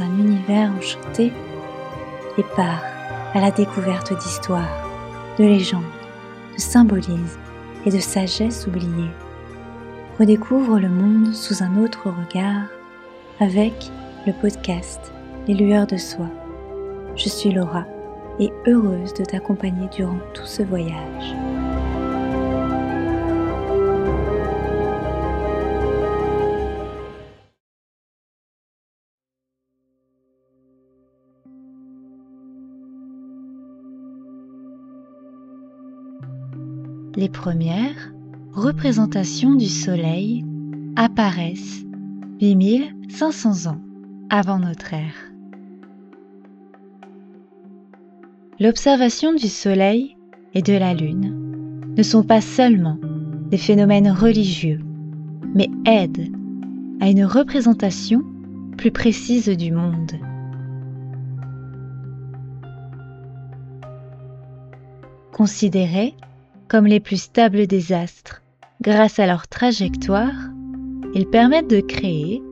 un univers enchanté et part à la découverte d'histoires, de légendes, de symbolismes et de sagesse oubliée. Redécouvre le monde sous un autre regard avec le podcast Les lueurs de soi. Je suis Laura et heureuse de t'accompagner durant tout ce voyage. Les premières représentations du Soleil apparaissent 8500 ans avant notre ère. L'observation du Soleil et de la Lune ne sont pas seulement des phénomènes religieux, mais aident à une représentation plus précise du monde. Considérés comme les plus stables des astres. Grâce à leur trajectoire, ils permettent de créer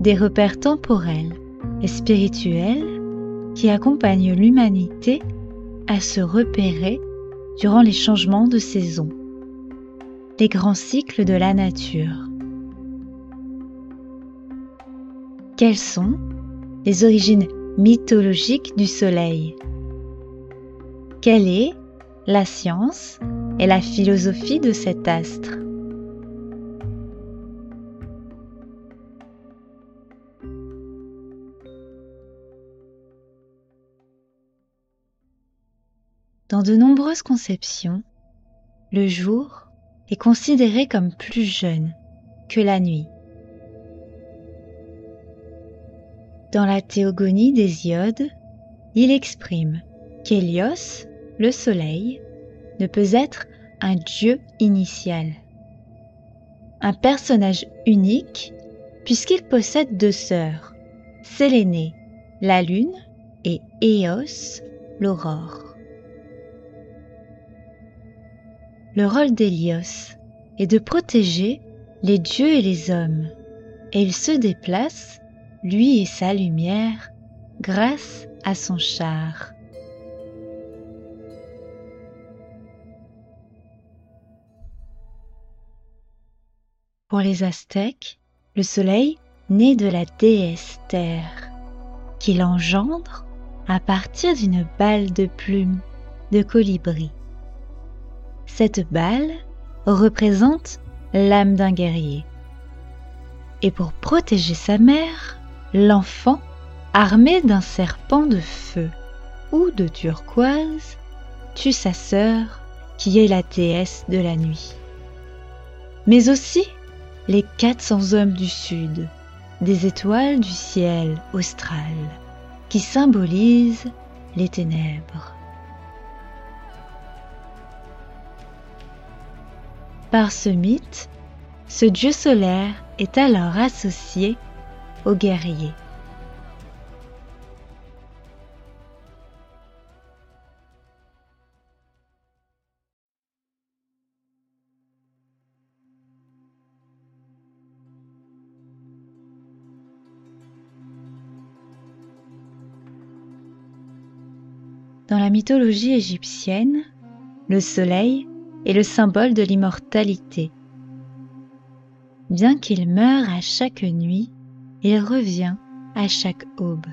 des repères temporels et spirituels qui accompagnent l'humanité à se repérer durant les changements de saison, les grands cycles de la nature. Quelles sont les origines mythologiques du Soleil? Quelle est la science et la philosophie de cet astre. Dans de nombreuses conceptions, le jour est considéré comme plus jeune que la nuit. Dans la théogonie d'Hésiode, il exprime qu'Hélios, le soleil, ne peut être un dieu initial. Un personnage unique puisqu'il possède deux sœurs, Sélénée, la lune, et Éos, l'aurore. Le rôle d'Hélios est de protéger les dieux et les hommes, et il se déplace, lui et sa lumière, grâce à son char. Pour les Aztèques, le soleil naît de la déesse Terre, qui l'engendre à partir d'une balle de plumes de colibri. Cette balle représente l'âme d'un guerrier. Et pour protéger sa mère, l'enfant, armé d'un serpent de feu ou de turquoise, tue sa sœur qui est la déesse de la nuit. Mais aussi les 400 hommes du Sud, des étoiles du ciel austral, qui symbolisent les ténèbres. Par ce mythe, ce dieu solaire est alors associé aux guerriers. Dans la mythologie égyptienne, le soleil est le symbole de l'immortalité. Bien qu'il meure à chaque nuit, il revient à chaque aube.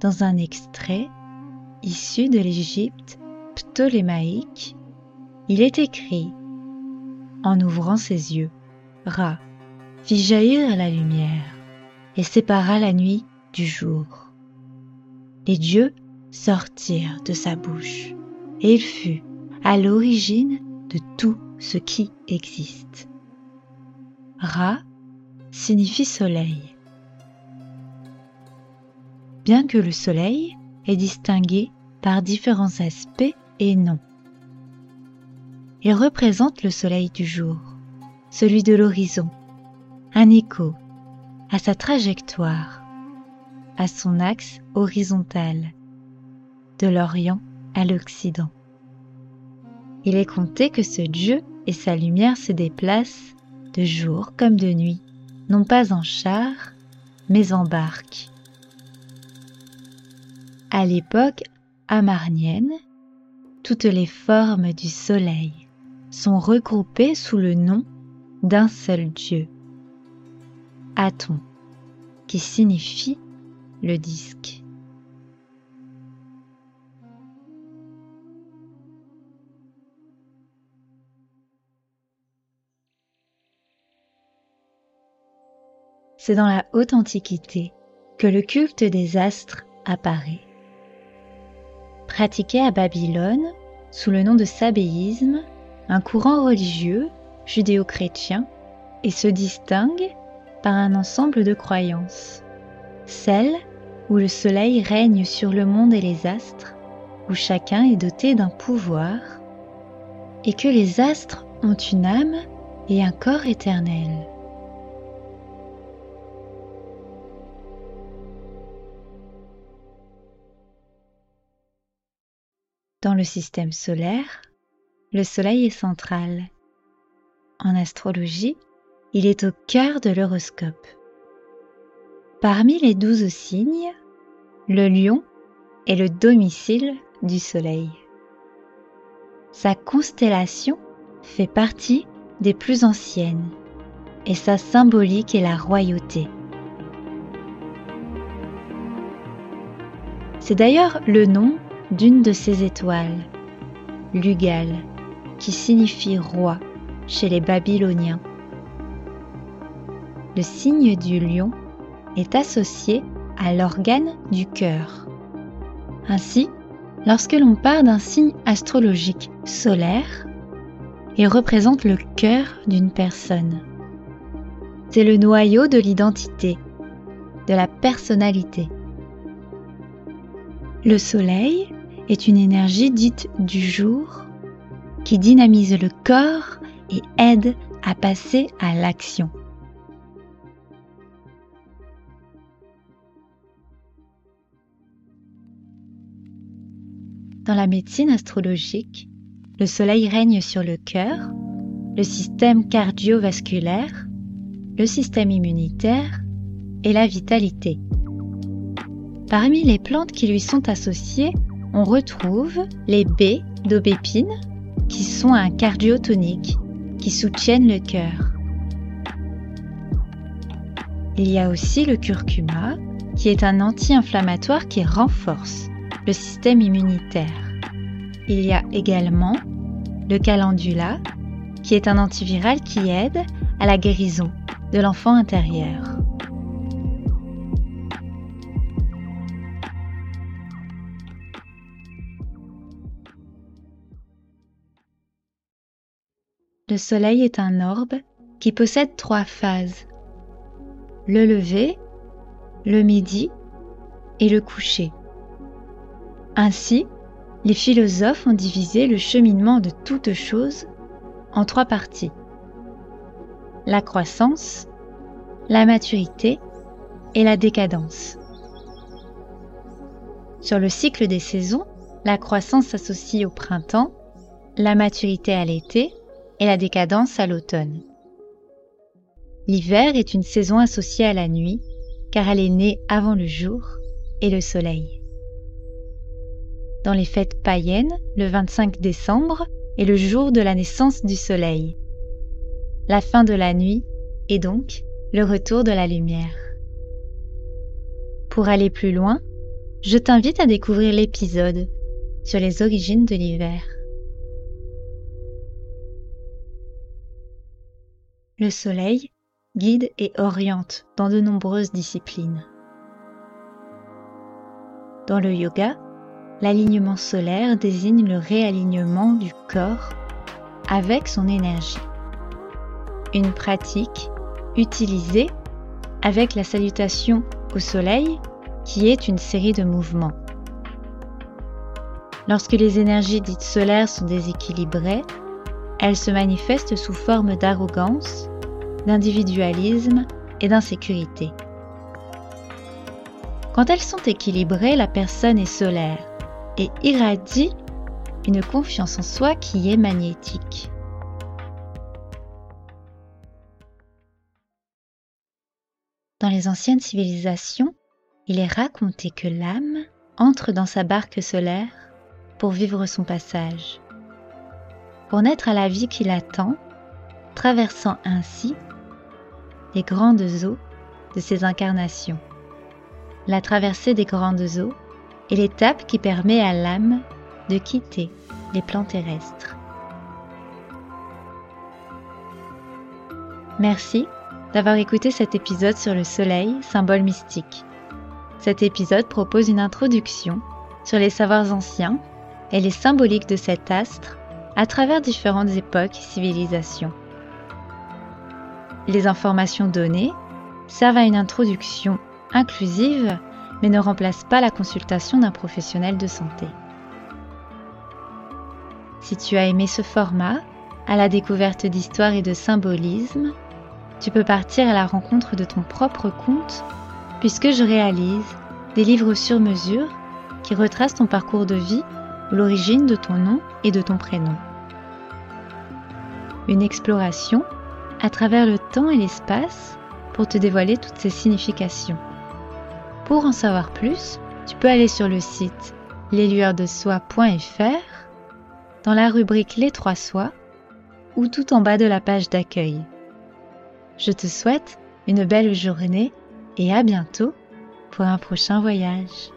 Dans un extrait issu de l'Égypte ptolémaïque, il est écrit En ouvrant ses yeux, Ra fit jaillir la lumière et sépara la nuit du jour. Les dieux sortirent de sa bouche, et il fut à l'origine de tout ce qui existe. Ra signifie soleil. Bien que le soleil est distingué par différents aspects et noms. Il représente le soleil du jour, celui de l'horizon, un écho à sa trajectoire, à son axe horizontal, de l'Orient à l'Occident. Il est compté que ce Dieu et sa lumière se déplacent de jour comme de nuit, non pas en char, mais en barque. À l'époque amarnienne, toutes les formes du soleil sont regroupées sous le nom d'un seul dieu, Aton, qui signifie le disque. C'est dans la haute antiquité que le culte des astres apparaît. Pratiqué à Babylone sous le nom de sabéisme, un courant religieux judéo-chrétien et se distingue par un ensemble de croyances. Celle où le soleil règne sur le monde et les astres, où chacun est doté d'un pouvoir, et que les astres ont une âme et un corps éternel. Dans le système solaire, le Soleil est central. En astrologie, il est au cœur de l'horoscope. Parmi les douze signes, le lion est le domicile du Soleil. Sa constellation fait partie des plus anciennes et sa symbolique est la royauté. C'est d'ailleurs le nom d'une de ces étoiles, Lugal, qui signifie roi chez les Babyloniens. Le signe du lion est associé à l'organe du cœur. Ainsi, lorsque l'on part d'un signe astrologique solaire, il représente le cœur d'une personne. C'est le noyau de l'identité, de la personnalité. Le soleil est une énergie dite du jour qui dynamise le corps et aide à passer à l'action. Dans la médecine astrologique, le Soleil règne sur le cœur, le système cardiovasculaire, le système immunitaire et la vitalité. Parmi les plantes qui lui sont associées, on retrouve les baies d'aubépine qui sont un cardiotonique, qui soutiennent le cœur. Il y a aussi le curcuma, qui est un anti-inflammatoire qui renforce le système immunitaire. Il y a également le calendula, qui est un antiviral qui aide à la guérison de l'enfant intérieur. Le Soleil est un orbe qui possède trois phases. Le lever, le midi et le coucher. Ainsi, les philosophes ont divisé le cheminement de toute chose en trois parties. La croissance, la maturité et la décadence. Sur le cycle des saisons, la croissance s'associe au printemps, la maturité à l'été et la décadence à l'automne. L'hiver est une saison associée à la nuit car elle est née avant le jour et le soleil. Dans les fêtes païennes, le 25 décembre est le jour de la naissance du soleil. La fin de la nuit est donc le retour de la lumière. Pour aller plus loin, je t'invite à découvrir l'épisode sur les origines de l'hiver. Le soleil guide et oriente dans de nombreuses disciplines. Dans le yoga, l'alignement solaire désigne le réalignement du corps avec son énergie. Une pratique utilisée avec la salutation au soleil qui est une série de mouvements. Lorsque les énergies dites solaires sont déséquilibrées, elles se manifestent sous forme d'arrogance, d'individualisme et d'insécurité. Quand elles sont équilibrées, la personne est solaire et irradie une confiance en soi qui est magnétique. Dans les anciennes civilisations, il est raconté que l'âme entre dans sa barque solaire pour vivre son passage, pour naître à la vie qui l'attend, traversant ainsi les grandes eaux de ses incarnations. La traversée des grandes eaux est l'étape qui permet à l'âme de quitter les plans terrestres. Merci d'avoir écouté cet épisode sur le soleil, symbole mystique. Cet épisode propose une introduction sur les savoirs anciens et les symboliques de cet astre à travers différentes époques et civilisations. Les informations données servent à une introduction inclusive mais ne remplacent pas la consultation d'un professionnel de santé. Si tu as aimé ce format, à la découverte d'histoire et de symbolisme, tu peux partir à la rencontre de ton propre conte puisque je réalise des livres sur mesure qui retracent ton parcours de vie l'origine de ton nom et de ton prénom. Une exploration à travers le temps et l'espace pour te dévoiler toutes ces significations. Pour en savoir plus, tu peux aller sur le site leslueursdesoie.fr dans la rubrique Les trois soies ou tout en bas de la page d'accueil. Je te souhaite une belle journée et à bientôt pour un prochain voyage.